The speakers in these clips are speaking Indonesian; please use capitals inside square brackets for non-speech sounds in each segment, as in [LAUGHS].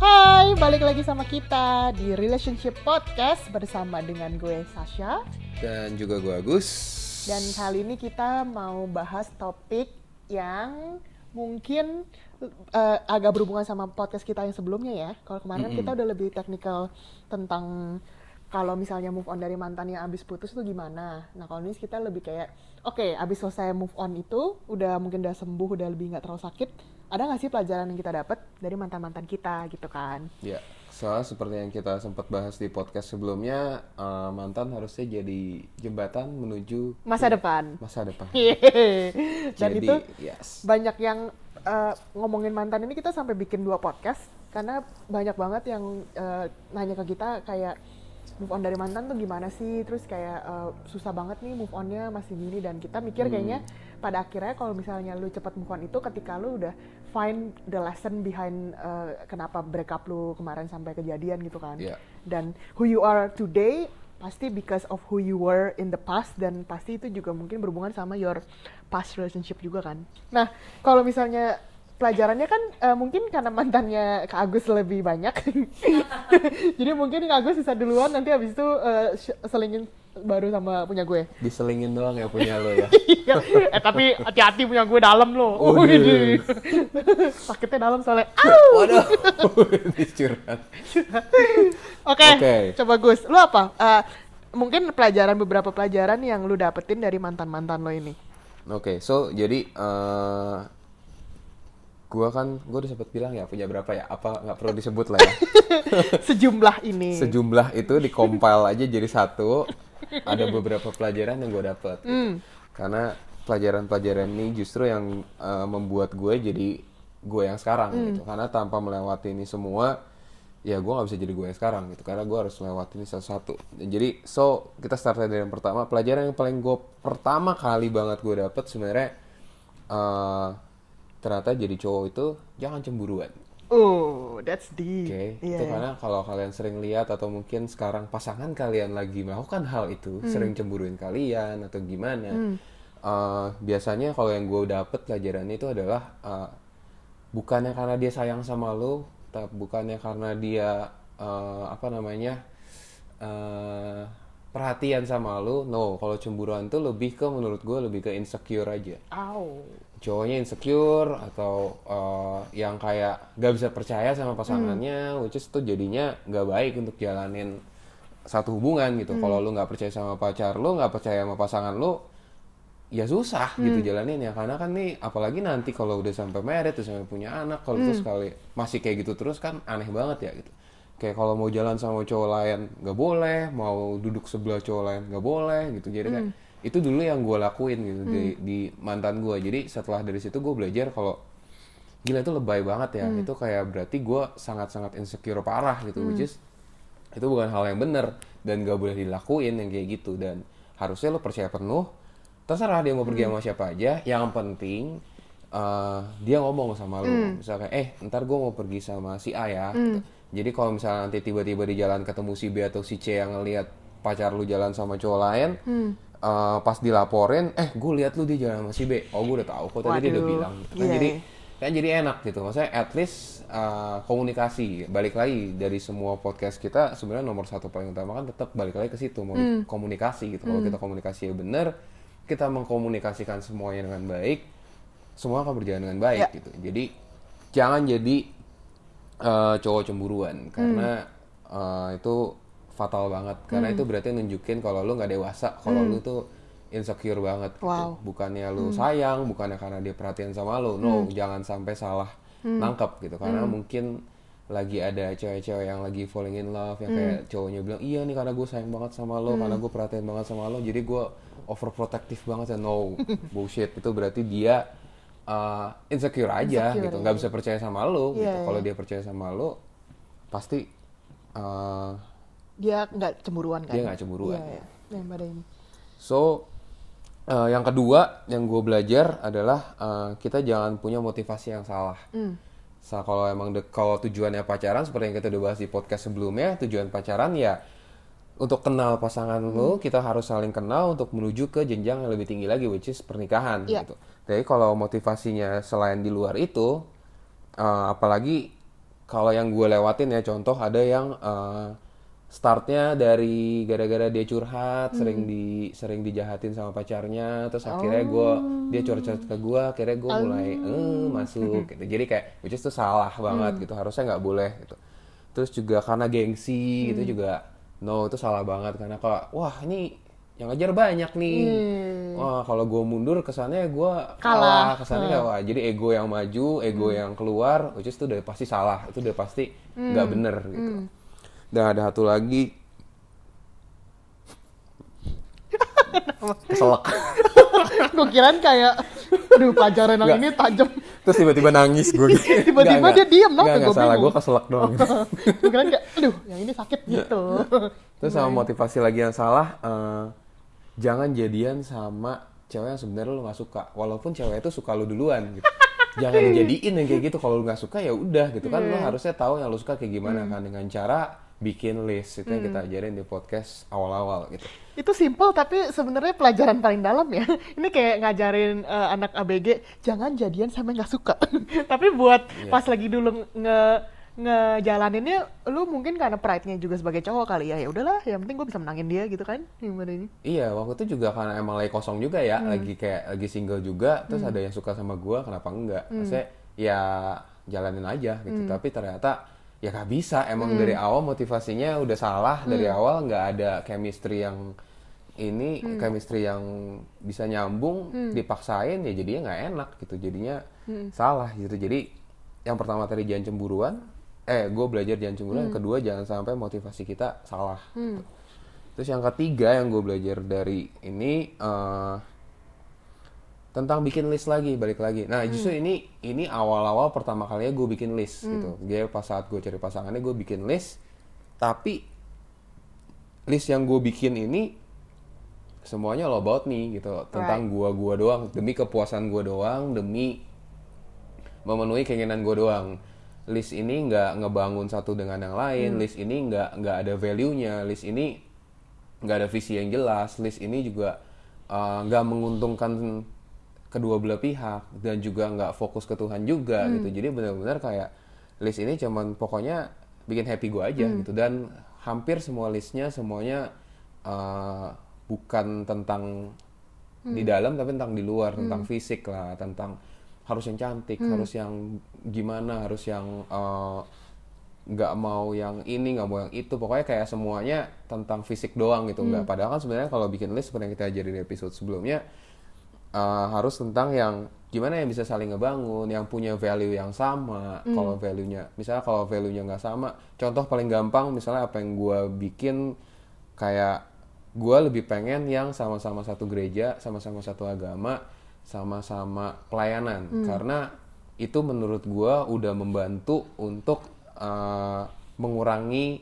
Hai, balik lagi sama kita di Relationship Podcast bersama dengan gue Sasha Dan juga gue Agus. dan kali ini kita mau bahas topik yang mungkin eh, agak berhubungan sama podcast kita yang sebelumnya ya. Kalau kemarin kan kita udah lebih teknikal tentang kalau misalnya move on dari mantan yang abis putus itu gimana. Nah kalau ini kita lebih kayak, oke abis selesai move on itu, udah mungkin udah sembuh, udah lebih nggak terlalu sakit. Ada nggak sih pelajaran yang kita dapat dari mantan-mantan kita gitu kan? Ya, soalnya seperti yang kita sempat bahas di podcast sebelumnya, eh, mantan harusnya jadi jembatan menuju Masa depan. masa depan. [LAUGHS] Dan jadi, itu yes. banyak yang eh, ngomongin mantan ini kita sampai bikin dua podcast karena banyak banget yang eh, nanya ke kita kayak move on dari mantan tuh gimana sih terus kayak eh, susah banget nih move onnya masih gini dan kita mikir kayaknya pada akhirnya kalau misalnya lu cepat move on itu ketika lu udah find the lesson behind eh, kenapa breakup lu kemarin sampai kejadian gitu kan Iya. dan who you are today pasti because of who you were in the past dan pasti itu juga mungkin berhubungan sama your past relationship juga kan. Nah, kalau misalnya pelajarannya kan eh, mungkin karena mantannya Kak Agus lebih banyak. [LAUGHS] Jadi mungkin Kak Agus bisa duluan nanti habis itu sh- selingin baru sama punya gue. Diselingin doang ya punya lo ya. [LAUGHS] Iya. eh tapi hati-hati punya gue dalam. Waduh. Widih. [LAUGHS] Sakitnya dalam soalnya. Au! Waduh, [LAUGHS] ini curhat. Oke, coba Gus, lu apa? Eh, mungkin pelajaran beberapa pelajaran yang lu dapetin dari mantan mantan lo ini. Oke, so jadi eh gua kan gua udah sempat bilang ya punya berapa ya? Apa nggak perlu disebut lah ya? Sejumlah ini. Sejumlah itu dikompil aja jadi satu. Ada beberapa pelajaran yang gue dapet. gitu. Hmm. Karena pelajaran-pelajaran ini justru yang eh, membuat gue jadi gue yang sekarang Hmm. gitu. Karena tanpa melewati ini semua, ya gue nggak bisa jadi gue yang sekarang gitu. Karena gue harus melewati ini satu-satu. Jadi so kita start dari yang pertama. Pelajaran yang paling gue pertama kali banget gue dapet sebenarnya eh, ternyata jadi cowok itu jangan cemburuan. Oh, that's deep. Oke, Iya, itu iya. karena kalau kalian sering lihat atau mungkin sekarang pasangan kalian lagi melakukan hal itu, Hmm. sering cemburuin kalian atau gimana, eh, biasanya kalau yang gue dapet pelajarannya itu adalah eh, bukannya karena dia sayang sama lo, tapi bukannya karena dia eh, apa namanya eh, perhatian sama lo, no, kalau cemburuan tuh lebih ke menurut gue lebih ke insecure aja Au. Cowoknya insecure atau uh, yang kayak gak bisa percaya sama pasangannya, which is tuh jadinya gak baik untuk jalanin satu hubungan gitu. Kalau lu nggak percaya sama pacar lu, nggak percaya sama pasangan lu, ya susah gitu jalanin ya. Karena kan nih, apalagi nanti kalau udah sampai married, terus sampai punya anak, kalau terus sekali masih kayak gitu terus kan aneh banget ya gitu. Kayak kalau mau jalan sama cowok lain nggak boleh, mau duduk sebelah cowok lain nggak boleh gitu. Jadi kan itu dulu yang gue lakuin gitu di, di mantan gue. Jadi setelah dari situ gue belajar kalau gila itu lebay banget ya. Itu kayak berarti gue sangat-sangat insecure parah gitu, which is itu bukan hal yang benar dan gak boleh dilakuin yang kayak gitu. Dan harusnya lo percaya penuh. Terserah dia mau pergi sama siapa aja. Yang penting eh, dia ngomong sama lo misalnya eh ntar gue mau pergi sama si A ya. Gitu. jadi kalau misalnya nanti tiba-tiba di jalan ketemu si B atau si C yang ngelihat pacar lu jalan sama cowok lain eh, pas dilaporin eh gue lihat lu dia jalan sama si B. Oh gue udah tahu kok tadi dia udah bilang. Gitu kan iya, jadi iya. kan jadi enak gitu. Maksudnya at least uh, komunikasi. Balik lagi dari semua podcast kita sebenarnya nomor satu paling utama kan tetap balik lagi ke situ mau Hmm. komunikasi gitu. Kalau kita komunikasi benar kita mengkomunikasikan semuanya dengan baik semua akan berjalan dengan baik Ya. gitu. Jadi jangan jadi uh, cowok cemburuan. Karena uh, itu fatal banget. Karena itu berarti nunjukin kalau lu nggak dewasa kalau lu tuh insecure banget. Gitu. Wow. bukannya lu sayang bukannya karena dia perhatian sama lu. No jangan sampai salah nangkep gitu. Karena mungkin lagi ada cewek-cewek yang lagi falling in love yang kayak cowoknya bilang iya nih karena gue sayang banget sama lo karena gue perhatian banget sama lo jadi gue overprotective banget ya. No [LAUGHS] bullshit. Itu berarti dia uh, insecure aja Insecure, gitu. iya. nggak bisa percaya sama lo gitu. Iya, kalau iya. dia percaya sama lo pasti uh, Dia nggak cemburuan kan? Dia nggak cemburuan, Iya, iya. Yang pada ini. So, eh, yang kedua yang gue belajar adalah eh, kita jangan punya motivasi yang salah. Sa kalau emang de- kalau tujuannya pacaran seperti yang kita udah bahas di podcast sebelumnya, tujuan pacaran ya untuk kenal pasangan lo, kita harus saling kenal untuk menuju ke jenjang yang lebih tinggi lagi, which is pernikahan Iya. gitu. Jadi kalau motivasinya selain di luar itu, eh, apalagi kalau yang gue lewatin ya contoh ada yang eh, startnya dari gara-gara dia curhat sering di sering dijahatin sama pacarnya terus akhirnya gue dia curhat ke gue akhirnya gue mulai eh masuk [LAUGHS] gitu. Jadi kayak which is tuh salah banget gitu harusnya nggak boleh gitu. Terus juga karena gengsi gitu juga no itu salah banget. Karena kok wah ini yang ngajar banyak nih. Wah kalau gue mundur kesannya gue kalah. kesannya kayak, wah jadi ego yang maju ego yang keluar which is itu udah pasti salah. Itu udah pasti nggak bener gitu dan ada satu lagi. Keselak. [LAUGHS] Gue kirain kayak, aduh pelajaran yang ini tajam. terus tiba-tiba nangis gue Tiba-tiba dia diem, kenapa? nggak nggak Gua salah gue keselak doang. [LAUGHS] Gitu. gue kirain kayak, aduh yang ini sakit gitu. Terus sama motivasi lagi yang salah, eh, jangan jadian sama cewek yang sebenarnya lu nggak suka, walaupun cewek itu suka lu duluan gitu. [LAUGHS] jangan dijadiin yang kayak gitu. Kalau lu nggak suka ya udah gitu kan. Lu harusnya tahu yang lu suka kayak gimana kan. Dengan cara bikin list itu yang kita ajarin di podcast awal-awal gitu. Itu simple tapi sebenarnya pelajaran paling dalam ya. [LAUGHS] Ini kayak ngajarin eh, anak ABG jangan jadian sampai nggak suka. [LAUGHS] tapi buat Iya. pas lagi dulu nge ngejalaninnya lu mungkin karena pride-nya juga sebagai cowok kali ya. Ya udahlah, yang penting gue bisa menangin dia gitu kan. Gimana ini? Iya, waktu itu juga karena emang lagi kosong juga ya, lagi kayak lagi single juga, terus ada yang suka sama gua, kenapa enggak? Maksudnya ya jalanin aja gitu. Tapi ternyata ya nggak bisa. Emang dari awal motivasinya udah salah, dari awal nggak ada chemistry yang ini chemistry yang bisa nyambung, dipaksain ya jadinya nggak enak gitu. Jadinya salah gitu. Jadi yang pertama tadi jangan cemburuan, eh gue belajar jangan cemburuan. Yang kedua jangan sampai motivasi kita salah. gitu. Terus yang ketiga yang gue belajar dari ini eh, tentang bikin list lagi, balik lagi. Nah justru ini ini awal-awal pertama kalinya gue bikin list gitu. Dia pas saat gue cari pasangannya gue bikin list, tapi list yang gue bikin ini semuanya all about me gitu tentang gua gua doang demi kepuasan gua doang demi memenuhi keinginan gue doang. List ini nggak ngebangun satu dengan yang lain. List ini nggak nggak ada value-nya. List ini nggak ada visi yang jelas. List ini juga uh, nggak menguntungkan kedua belah pihak dan juga nggak fokus ke Tuhan juga gitu. Jadi benar-benar kayak list ini cuman pokoknya bikin happy gue aja gitu. Dan hampir semua listnya semuanya uh, bukan tentang di dalam tapi tentang di luar tentang fisik lah tentang harus yang cantik harus yang gimana harus yang uh, nggak mau yang ini nggak mau yang itu. Pokoknya kayak semuanya tentang fisik doang gitu nggak. Padahal kan sebenarnya kalau bikin list seperti yang kita ajarin di episode sebelumnya uh, harus tentang yang gimana yang bisa saling ngebangun yang punya value yang sama. Kalau value-nya misalnya kalau value-nya nggak sama contoh paling gampang misalnya apa yang gua bikin kayak gue lebih pengen yang sama-sama satu gereja, sama-sama satu agama, sama-sama pelayanan, karena itu menurut gue udah membantu untuk uh, mengurangi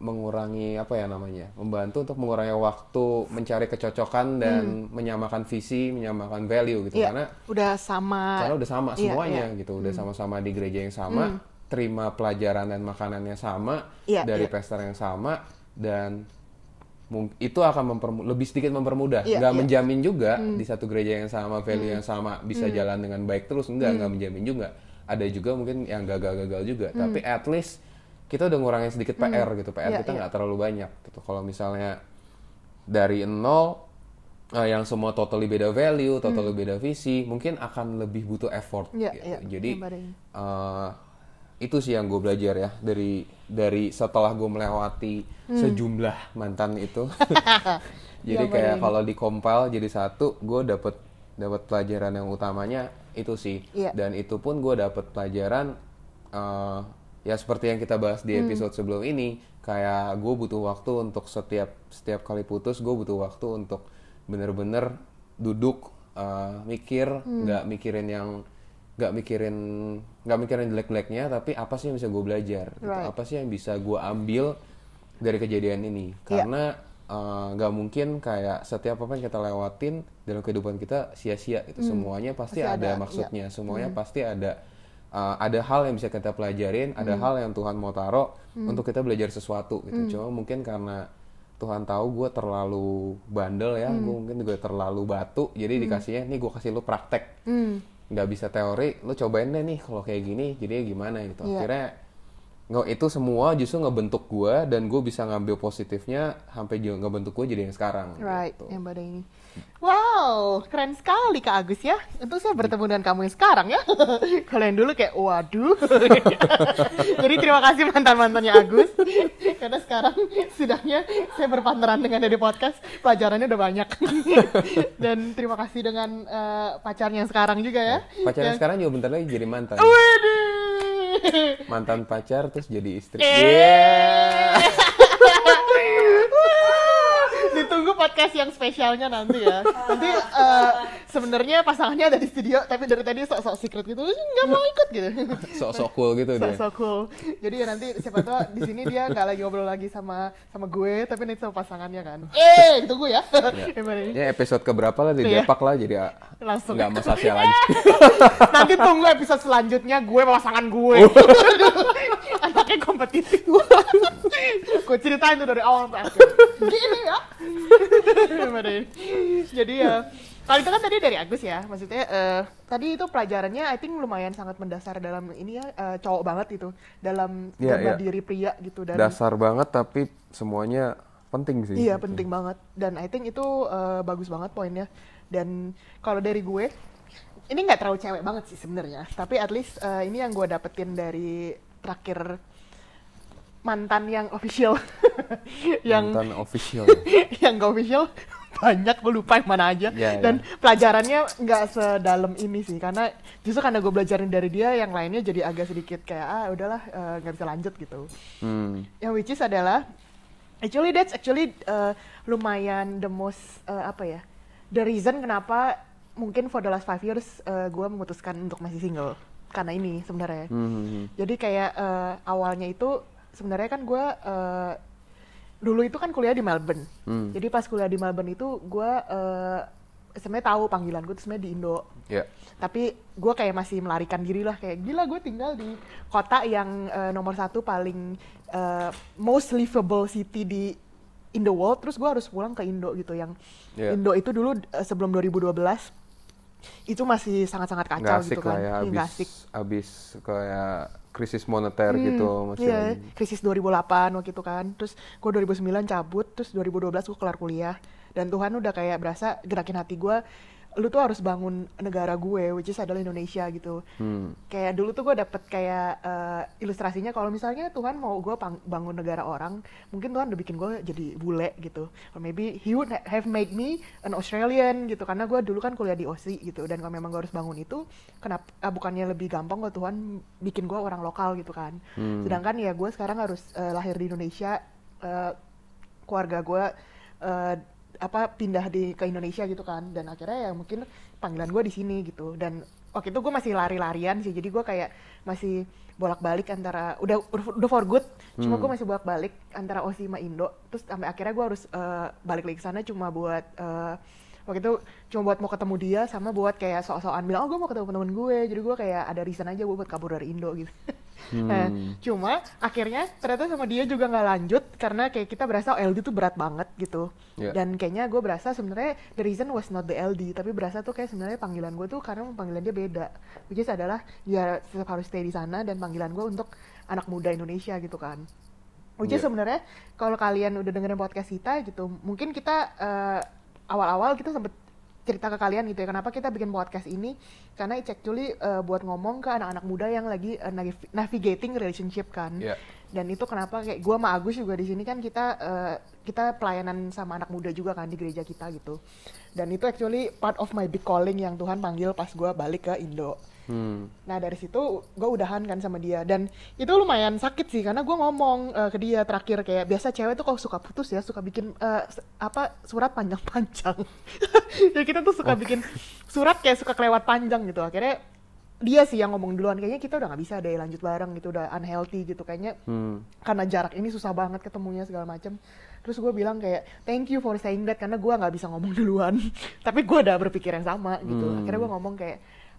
mengurangi apa ya namanya, membantu untuk mengurangi waktu mencari kecocokan dan menyamakan visi, menyamakan value gitu, Iya, karena udah sama. karena udah sama Iya, semuanya iya. gitu udah sama-sama di gereja yang sama terima pelajaran dan makanannya sama Iya, dari iya. pastor yang sama dan itu akan mempermu- lebih sedikit mempermudah. Iya, nggak iya. menjamin juga di satu gereja yang sama value yang sama bisa jalan dengan baik terus. Enggak nggak menjamin juga. Ada juga mungkin yang gagal-gagal juga. Tapi at least kita udah ngurangin sedikit PR gitu PR Iya, kita iya. nggak terlalu banyak gitu kalau misalnya dari nol eh, yang semua totally beda value, totally beda visi, mungkin akan lebih butuh effort. Iya, gitu. iya, Jadi eh, itu sih yang gue belajar ya dari dari setelah gue melewati sejumlah mantan itu. [LAUGHS] jadi kayak kalau di compile jadi satu, gue dapet dapat pelajaran yang utamanya itu sih. Iya. Dan itu pun gue dapet pelajaran eh, ya seperti yang kita bahas di episode sebelum ini, kayak gue butuh waktu untuk setiap setiap kali putus, gue butuh waktu untuk bener-bener duduk eh, mikir, nggak mikirin yang nggak mikirin nggak mikirin jelek-jeleknya, tapi apa sih yang bisa gue belajar? gitu. Right. Apa sih yang bisa gue ambil dari kejadian ini? Iya. Karena eh, nggak mungkin kayak setiap apa yang kita lewatin dalam kehidupan kita sia-sia itu semuanya pasti, Hmm. Pasti ada, ada, iya. maksudnya semuanya pasti ada uh, ada hal yang bisa kita pelajarin ada hal yang Tuhan mau taruh untuk kita belajar sesuatu gitu. Cuma mungkin karena Tuhan tahu gue terlalu bandel ya gue mungkin juga terlalu batu jadi dikasihnya nih gue kasih lu praktek. Hmm. nggak bisa teori lu cobain deh nih kalau kayak gini jadinya gimana? gitu. Iya. akhirnya nggak itu semua justru ngebentuk gua dan gue bisa ngambil positifnya sampai juga ngebentuk gue jadi yang sekarang Right, gitu. yang pada ini. Wow, keren sekali Kak Agus ya. Untuk saya bertemu dengan kamu yang sekarang ya. [LAUGHS] Kalau yang dulu kayak waduh. [LAUGHS] Jadi terima kasih mantan-mantannya Agus. [LAUGHS] Karena sekarang setidaknya saya berpantaran dengan dari podcast, pelajarannya udah banyak. Dan terima kasih dengan eh, pacarnya yang sekarang juga ya. pacarnya Yang- sekarang juga bentar lagi jadi mantan Widih. Mantan pacar terus jadi istri Eh. Yeah. Ditunggu podcast yang spesialnya nanti ya. Nanti eh, sebenarnya pasangannya ada di studio, tapi dari tadi sok-sok secret gitu, nggak mau ikut gitu. sok-sok cool gitu dia Sok-sok cool. Jadi ya nanti siapa tahu di sini dia nggak lagi ngobrol lagi sama sama gue, tapi nanti sama pasangannya kan. Eh, tunggu ya. [LAUGHS] Ini? ya episode keberapa lah di Iya. Depak lah jadi Langsung. nggak sama Sasha lagi nanti tunggu episode selanjutnya gue pasangan gue. [LAUGHS] Anaknya kompetitif. [LAUGHS] gue ceritain tuh dari awal sampai akhir. Gini ya. Jadi ya kalau itu kan tadi dari Agus ya, maksudnya eh, tadi itu pelajarannya I think lumayan sangat mendasar dalam ini ya eh, cowok banget itu dalam gambar iya. diri pria gitu dan dasar banget tapi semuanya penting sih Iya penting banget. Dan I think itu eh, bagus banget poinnya. Dan kalau dari gue ini nggak terlalu cewek banget sih sebenarnya. Tapi at least eh, ini yang gue dapetin dari terakhir mantan yang official. [LAUGHS] Yang mantan official. [LAUGHS] yang gak official banyak gue lupa yang mana aja. Iya, dan pelajarannya nggak sedalam ini sih karena justru karena gue belajarin dari dia yang lainnya jadi agak sedikit kayak ah udahlah eh, nggak bisa lanjut gitu. Hmm. yang which is adalah actually that's actually uh, lumayan the most uh, apa ya the reason kenapa mungkin for the last five years uh, gue memutuskan untuk masih single. Karena ini sebenarnya. Hmm. jadi kayak uh, awalnya itu sebenarnya kan gue uh, dulu itu kan kuliah di Melbourne. Hmm. jadi pas kuliah di Melbourne itu gue uh, sebenarnya tahu panggilan gue sebenarnya di Indo. Ya. Tapi gue kayak masih melarikan diri lah kayak gila gue tinggal di kota yang eh, nomor satu paling eh, most livable city di in the world. Terus gue harus pulang ke Indo gitu yang Iya. Indo itu dulu eh, sebelum 2012 itu masih sangat-sangat kacau nggak asik gitu kan lah ya Iya, abis asik abis kayak krisis moneter Hmm, gitu masih iya, krisis 2008 waktu itu kan. Terus gue 2009 cabut, terus 2012 gue kelar kuliah. Dan Tuhan udah kayak berasa gerakin hati gue, lu tuh harus bangun negara gue, which is adalah Indonesia gitu. Hmm. Kayak dulu tuh gue dapet kayak eh, ilustrasinya kalau misalnya Tuhan mau gue bangun negara orang, mungkin Tuhan udah bikin gue jadi bule gitu. Or maybe he would ha- have made me an Australian gitu, karena gue dulu kan kuliah di Aussie gitu. Dan kalau memang gue harus bangun itu, kenapa ah, bukannya lebih gampang kalau Tuhan bikin gue orang lokal gitu kan. Hmm. Sedangkan ya gue sekarang harus eh, lahir di Indonesia, eh, keluarga gue eh, apa pindah di ke Indonesia gitu kan. Dan akhirnya ya mungkin panggilan gue di sini gitu. Dan waktu itu gue masih lari-larian sih. Jadi gue kayak masih bolak-balik antara udah udah for good. Cuma gue masih bolak-balik antara Aussie sama Indo. Terus sampai akhirnya gue harus eh, balik lagi ke sana cuma buat eh, waktu itu cuma buat mau ketemu dia sama buat kayak sok-sokan bilang oh gue mau ketemu temen gue. Jadi gue kayak ada reason aja gue buat kabur dari Indo gitu [LAUGHS] nah cuma akhirnya ternyata sama dia juga nggak lanjut karena kayak kita berasa LD tuh berat banget gitu Iya. dan kayaknya gue berasa sebenarnya the reason was not the LD tapi berasa tuh kayak sebenarnya panggilan gue tuh karena panggilan dia beda which is adalah dia tetap harus stay di sana dan panggilan gue untuk anak muda Indonesia gitu kan which Iya. sebenarnya kalau kalian udah dengerin podcast kita gitu mungkin kita eh, awal-awal kita sempet cerita ke kalian gitu ya. Kenapa kita bikin podcast ini? Karena it's actually eh, buat ngomong ke anak-anak muda yang lagi navi- navigating relationship kan. Iya. dan itu kenapa kayak gua sama Agus juga di sini kan kita eh, kita pelayanan sama anak muda juga kan di gereja kita gitu. Dan itu actually part of my big calling yang Tuhan panggil pas gua balik ke Indo Hmm. Nah dari situ gue udahan kan sama dia dan itu lumayan sakit sih karena gue ngomong eh, ke dia terakhir kayak biasa cewek tuh kalau suka putus ya suka bikin s- apa surat panjang-panjang. [LAUGHS] ya kita tuh suka bikin surat kayak suka kelewat panjang gitu akhirnya dia sih yang ngomong duluan kayaknya kita udah nggak bisa deh lanjut bareng gitu udah unhealthy gitu kayaknya Hmm. karena jarak ini susah banget ketemunya segala macam terus gue bilang kayak thank you for saying that karena gue nggak bisa ngomong [LAUGHS] duluan tapi gue udah berpikir yang sama gitu Hmm. akhirnya gue ngomong kayak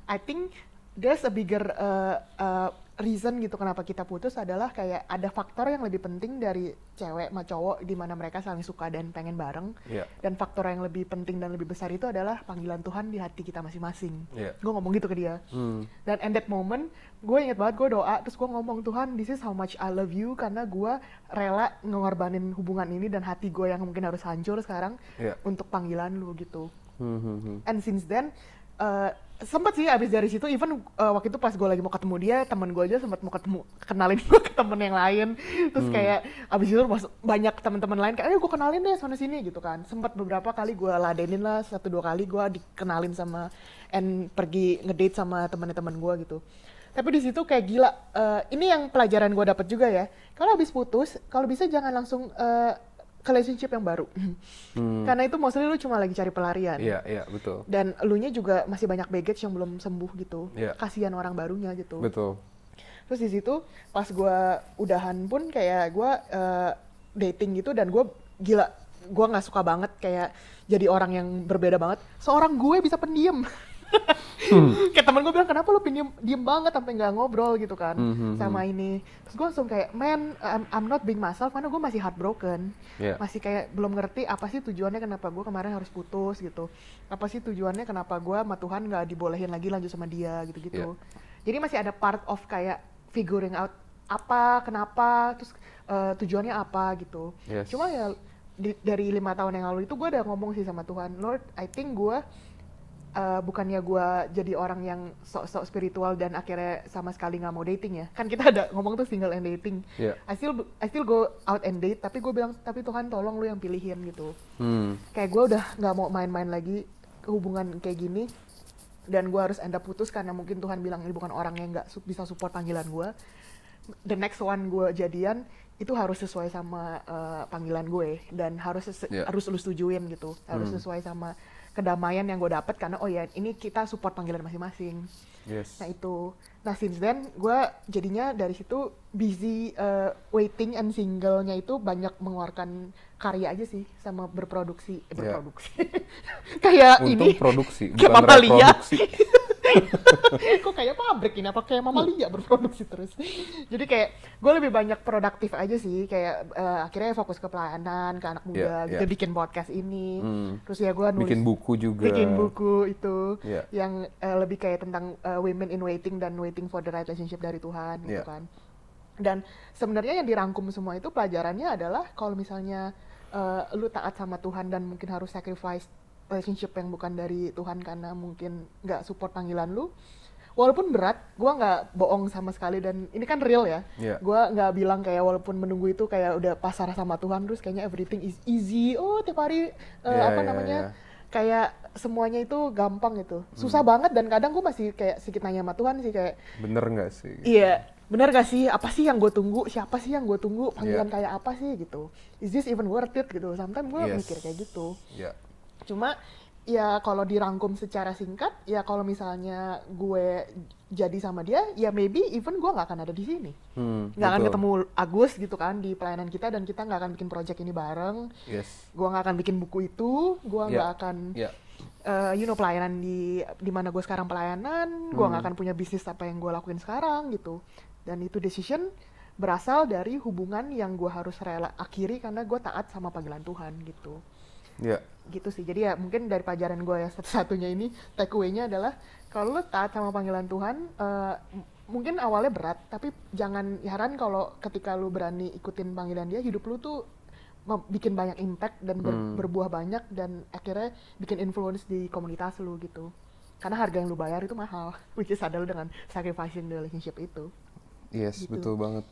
I think there's a bigger uh, uh, reason gitu kenapa kita putus adalah kayak ada faktor yang lebih penting dari cewek sama cowok di mana mereka saling suka dan pengen bareng. Iya. Dan faktor yang lebih penting dan lebih besar itu adalah panggilan Tuhan di hati kita masing-masing. Iya. Gue ngomong gitu ke dia. Hmm. Dan in that moment, gue inget banget gue doa, terus gue ngomong Tuhan, this is how much I love you karena gue rela ngorbanin hubungan ini dan hati gue yang mungkin harus hancur sekarang Iya. untuk panggilan lu gitu. Hmm, hmm, hmm. And since then, uh, sempet sih abis dari situ, even uh, waktu itu pas gue lagi mau ketemu dia, temen gue aja sempat mau ketemu, kenalin [LAUGHS] gue ke temen yang lain. Terus kayak abis itu banyak teman-teman lain kayak, ayo gue kenalin deh sana sini gitu kan. Sempat beberapa kali gue ladenin lah, satu dua kali gue dikenalin sama, and pergi ngedate sama teman-teman gue gitu. Tapi di situ kayak gila, uh, ini yang pelajaran gue dapet juga ya. Kalau habis putus, kalau bisa jangan langsung uh, relationship yang baru. Karena itu mostly lu cuma lagi cari pelarian Iya, iya, betul. dan elunya juga masih banyak baggage yang belum sembuh gitu Iya. kasihan orang barunya gitu Betul. terus di situ pas gua udahan pun kayak gua eh, dating gitu dan gua gila gua nggak suka banget kayak jadi orang yang berbeda banget seorang gue bisa pendiam [LAUGHS] kayak temen gue bilang kenapa lu pendiam diem banget sampai nggak ngobrol? gitu kan Mhm, sama ini. Terus gue langsung kayak man I'm, I'm not being myself karena gue masih heartbroken. Iya. masih kayak belum ngerti apa sih tujuannya kenapa gue kemarin harus putus gitu. Apa sih tujuannya kenapa gue sama Tuhan nggak dibolehin lagi lanjut sama dia gitu-gitu. Jadi masih ada part of kayak figuring out apa kenapa terus eh, tujuannya apa gitu. Yes. cuma ya di- dari lima tahun yang lalu itu gue udah ngomong sih sama Tuhan Lord I think gue eh, bukannya gue jadi orang yang sok-sok spiritual dan akhirnya sama sekali nggak mau dating ya kan kita ada ngomong tuh single and dating Iya. I still I still go out and date tapi gue bilang tapi Tuhan tolong lu yang pilihin gitu Hmm. kayak gue udah nggak mau main-main lagi hubungan kayak gini dan gue harus end up putus karena mungkin Tuhan bilang ini bukan orang yang nggak su- bisa support panggilan gue the next one gue jadian itu harus sesuai sama uh, panggilan gue dan harus Yeah. harus lu setujuin gitu harus Hmm. sesuai sama kedamaian yang gue dapet karena oh ya ini kita support panggilan masing-masing Yes. Nah itu, nah since then gue jadinya dari situ busy uh, waiting and singlenya itu banyak mengeluarkan karya aja sih sama berproduksi, eh, Ya. berproduksi. [LAUGHS] kayak Untung ini, produksi, kayak bukan mamalia. reproduksi. [LAUGHS] [LAUGHS] Kok kayak pabrik ini apa kayak mamalia berproduksi terus. Jadi kayak gue lebih banyak produktif aja sih, kayak uh, akhirnya fokus ke pelayanan, ke anak muda, Ya, gitu bikin podcast ini. Hmm. Terus ya gue nulis Bikin buku juga. bikin buku itu Iya. yang eh, lebih kayak tentang eh, women in waiting dan waiting for the right relationship dari Tuhan gitu Iya. kan. Dan sebenarnya yang dirangkum semua itu pelajarannya adalah kalau misalnya eh, lu taat sama Tuhan dan mungkin harus sacrifice relationship yang bukan dari Tuhan karena mungkin nggak support panggilan lu. Walaupun berat, gua nggak bohong sama sekali dan ini kan real ya. Iya. Gua nggak bilang kayak walaupun menunggu itu kayak udah pasrah sama Tuhan terus kayaknya everything is easy. Oh tiap hari eh, Iya, apa iya, namanya iya. kayak semuanya itu gampang gitu Hmm. susah banget dan kadang gue masih kayak sedikit nanya sama Tuhan sih kayak Bener nggak sih? iya bener gak sih apa sih yang gue tunggu siapa sih yang gue tunggu panggilan Iya. kayak apa sih gitu is this even worth it gitu sometimes gue Yes. mikir kayak gitu Ya. Cuma ya kalau dirangkum secara singkat ya kalau misalnya gue jadi sama dia ya maybe even gue nggak akan ada di sini Hmm, nggak akan betul. ketemu Agus gitu kan di pelayanan kita dan kita nggak akan bikin project ini bareng Yes. gue nggak akan bikin buku itu gue nggak akan Ya. eh, you know pelayanan di di mana gue sekarang pelayanan gue nggak Hmm. akan punya bisnis apa yang gue lakuin sekarang gitu dan itu decision berasal dari hubungan yang gue harus rela akhiri karena gue taat sama panggilan Tuhan gitu Ya. gitu sih jadi ya mungkin dari pelajaran gue yang satu-satunya ini take away-nya adalah kalau lo taat sama panggilan Tuhan m- mungkin awalnya berat tapi jangan heran kalau ketika lu berani ikutin panggilan dia hidup lu tuh bikin banyak impact dan ber- Hmm. berbuah banyak dan akhirnya bikin influence di komunitas lu gitu karena harga yang lu bayar itu mahal [LAUGHS] which is adalah dengan sacrificing the relationship itu Yes, Gitu. betul banget.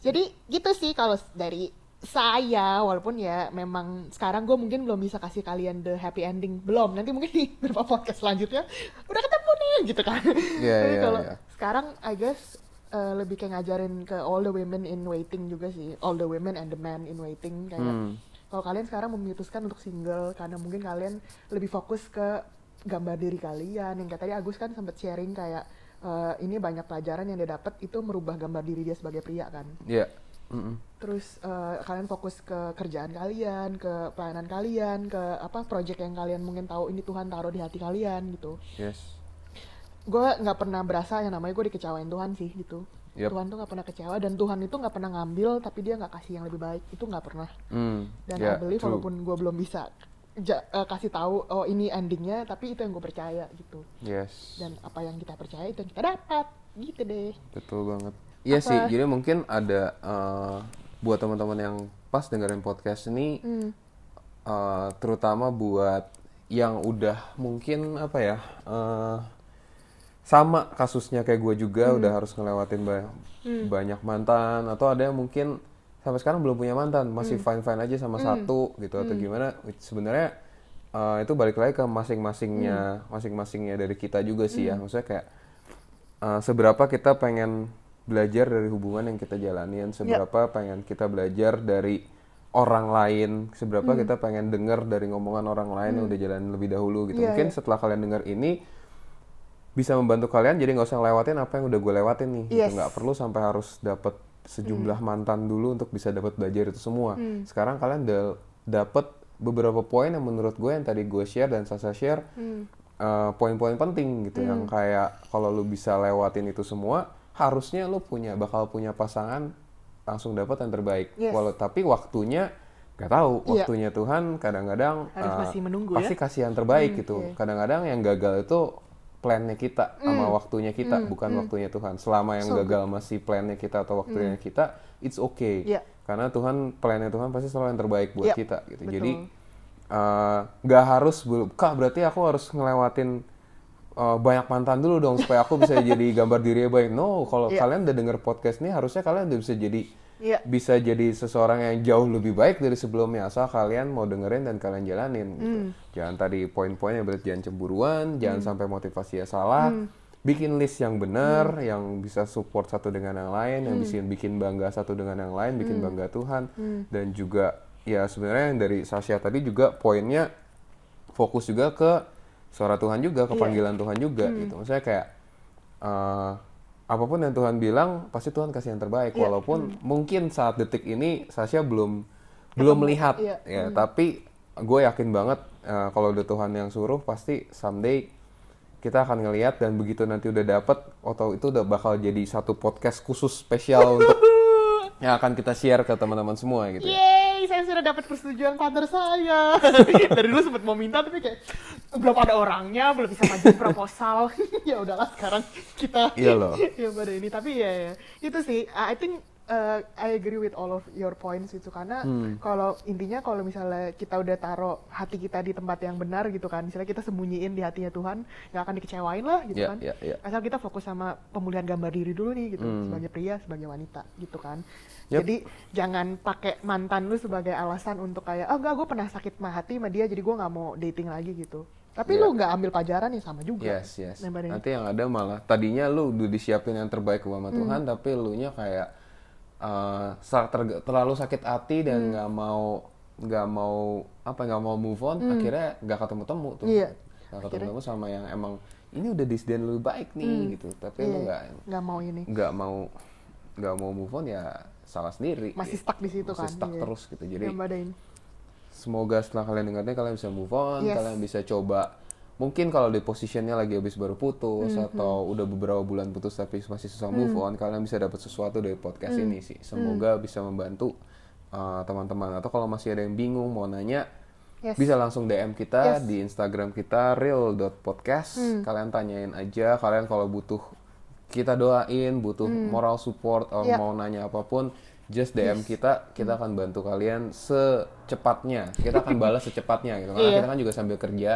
jadi gitu sih kalau dari saya walaupun ya memang sekarang gue mungkin belum bisa kasih kalian the happy ending belum nanti mungkin di [LAUGHS] beberapa podcast selanjutnya udah ketemu nih gitu kan Iya, tapi iya, kalau iya. sekarang I guess uh, lebih kayak ngajarin ke all the women in waiting juga sih all the women and the men in waiting kayak Hmm. kalau kalian sekarang memutuskan untuk single karena mungkin kalian lebih fokus ke gambar diri kalian yang kayak tadi Agus kan sempat sharing kayak eh, ini banyak pelajaran yang dia dapat itu merubah gambar diri dia sebagai pria kan Ya. Mm-mm. terus eh, kalian fokus ke kerjaan kalian ke pelayanan kalian ke apa project yang kalian mungkin tahu ini Tuhan taruh di hati kalian gitu Yes. gue nggak pernah berasa yang namanya gue dikecewain Tuhan sih gitu Yep. Tuhan tuh nggak pernah kecewa dan Tuhan itu nggak pernah ngambil tapi dia nggak kasih yang lebih baik itu nggak pernah Hmm, dan ya, I believe true. walaupun gue belum bisa ja- eh, kasih tahu oh ini endingnya tapi itu yang gue percaya gitu Yes. dan apa yang kita percaya itu yang kita dapat gitu deh Betul banget. Iya Apa? sih, jadi mungkin ada eh, buat teman-teman yang pas dengerin podcast ini, Hmm. eh, terutama buat yang udah mungkin apa ya, eh, sama kasusnya kayak gue juga Hmm. udah harus ngelewatin ba- banyak mantan, atau ada yang mungkin sampai sekarang belum punya mantan, masih Hmm. fine fine aja sama satu gitu atau gimana? which Sebenarnya eh, itu balik lagi ke masing-masingnya, Hmm. masing-masingnya dari kita juga sih ya, maksudnya kayak uh, seberapa kita pengen belajar dari hubungan yang kita jalanin, seberapa pengen kita belajar dari orang lain, seberapa Hmm. kita pengen dengar dari ngomongan orang lain yang udah jalanin lebih dahulu gitu. Iya, Mungkin iya. setelah kalian dengar ini bisa membantu kalian jadi nggak usah lewatin apa yang udah gue lewatin nih. gitu. Yes. Nggak perlu sampai harus dapat sejumlah mantan dulu untuk bisa dapat belajar itu semua. Sekarang kalian udah dapat beberapa poin yang menurut gue yang tadi gue share dan Sasa share uh, poin-poin penting gitu yang kayak kalau lu bisa lewatin itu semua harusnya lu punya bakal punya pasangan langsung dapat yang terbaik Yes. walau tapi waktunya nggak tahu Iya. waktunya Tuhan kadang-kadang Harus uh, masih menunggu pasti ya. kasih yang terbaik Hmm, gitu iya. kadang-kadang yang gagal itu plannya kita sama waktunya kita bukan waktunya Tuhan selama yang So gagal masih plannya kita atau waktunya kita it's okay Iya. karena Tuhan plannya Tuhan pasti selalu yang terbaik buat Iya, kita gitu betul. jadi eh, nggak harus bel- kak berarti aku harus ngelewatin eh, banyak mantan dulu dong supaya aku bisa [LAUGHS] jadi gambar diri yang baik no kalau Iya. kalian udah denger podcast ini harusnya kalian udah bisa jadi Iya. bisa jadi seseorang yang jauh lebih baik dari sebelumnya asal kalian mau dengerin dan kalian jalanin gitu. Hmm. jangan tadi poin-poinnya berarti jangan cemburuan jangan sampai motivasinya salah Hmm. bikin list yang benar yang bisa support satu dengan yang lain yang Hmm. bisa bikin bangga satu dengan yang lain bikin bangga Tuhan dan juga ya sebenarnya yang dari Sasha tadi juga poinnya fokus juga ke suara Tuhan juga ke Iya. panggilan Tuhan juga Hmm. gitu maksudnya kayak eh, apa pun yang Tuhan bilang pasti Tuhan kasih yang terbaik Iya. walaupun mungkin saat detik ini Sasha belum belum melihat iya. ya tapi gue yakin banget eh, kalau udah Tuhan yang suruh pasti someday kita akan ngelihat dan begitu nanti udah dapet atau itu udah bakal jadi satu podcast khusus spesial untuk yang akan kita share ke teman-teman semua gitu ya. Yeay, saya sudah dapat persetujuan partner saya. [LAUGHS] Dari dulu sempat mau minta tapi kayak belum ada orangnya, belum bisa maju proposal. [LAUGHS] ya udahlah sekarang kita Iya loh. [LAUGHS] ya pada ini tapi ya, ya. itu sih I think uh, I agree with all of your points itu karena Hmm. kalau intinya kalau misalnya kita udah taruh hati kita di tempat yang benar gitu kan misalnya kita sembunyiin di hatinya Tuhan nggak akan dikecewain lah gitu Iya, kan iya, iya. asal kita fokus sama pemulihan gambar diri dulu nih gitu Hmm. sebagai pria sebagai wanita gitu kan Yep. jadi jangan pakai mantan lu sebagai alasan untuk kayak oh enggak gue pernah sakit mah hati sama dia jadi gue nggak mau dating lagi gitu tapi Iya. lu nggak ambil pelajaran ya sama juga Yes, yes. Nanti yang ada malah tadinya lu udah disiapin yang terbaik sama Hmm. Tuhan, tapi lu nya kayak terg- terlalu sakit hati dan Hmm. nggak mau nggak mau apa nggak mau move on, akhirnya nggak ketemu temu tuh. Hmm. Iya. Nggak ketemu temu sama yang emang ini udah disediain lebih baik nih gitu, tapi lu Iya, nggak nggak mau ini nggak mau nggak mau move on ya salah sendiri. masih gitu. stuck di situ Masih kan stuck iya. terus gitu. Jadi Yang badain. semoga setelah kalian dengarnya kalian bisa move on, Yes. kalian bisa coba mungkin kalau di positionnya lagi habis baru putus Hmm, atau udah beberapa bulan putus tapi masih susah move on, kalian bisa dapat sesuatu dari podcast Hmm. ini sih. Semoga bisa membantu uh, teman-teman atau kalau masih ada yang bingung mau nanya Yes. bisa langsung DM kita Yes. Di Instagram kita real.podcast. Kalian tanyain aja kalian kalau butuh kita doain, butuh moral support atau Hmm. Ya. mau nanya apa pun, just DM kita, kita akan bantu kalian secepatnya. Kita akan [LAUGHS] balas secepatnya gitu. Karena Iya. kita kan juga sambil kerja.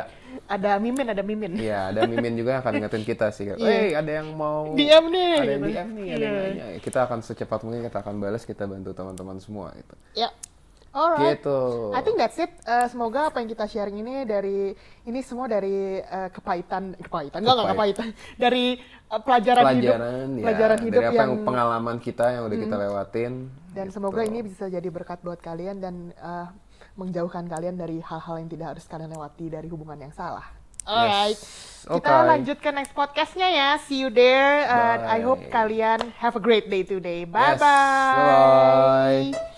ada mimin ada mimin Iya, ada mimin juga yang akan [LAUGHS] ingetin kita sih. Iya. "Hey, ada yang mau DM nih Ada yang gitu. DM nih, ada yang Iya. nanya." Kita akan secepat mungkin kita akan balas, kita bantu teman-teman semua gitu. ya alright Gitu. I think that's it. Eh, semoga apa yang kita sharing ini dari ini semua dari eh, kepahitan, kepahitan, enggak enggak Kepahit. kepahitan, dari eh, pelajaran, hidup, pelajaran ya pelajaran hidup dari apa yang, yang pengalaman kita yang udah kita lewatin dan gitu. semoga ini bisa jadi berkat buat kalian dan eh, menjauhkan kalian dari hal-hal yang tidak harus kalian lewati dari hubungan yang salah. Alright, kita Okay. lanjut ke next podcastnya ya. See you there. and I hope Bye. kalian have a great day today. Yes. Bye bye. Bye-bye.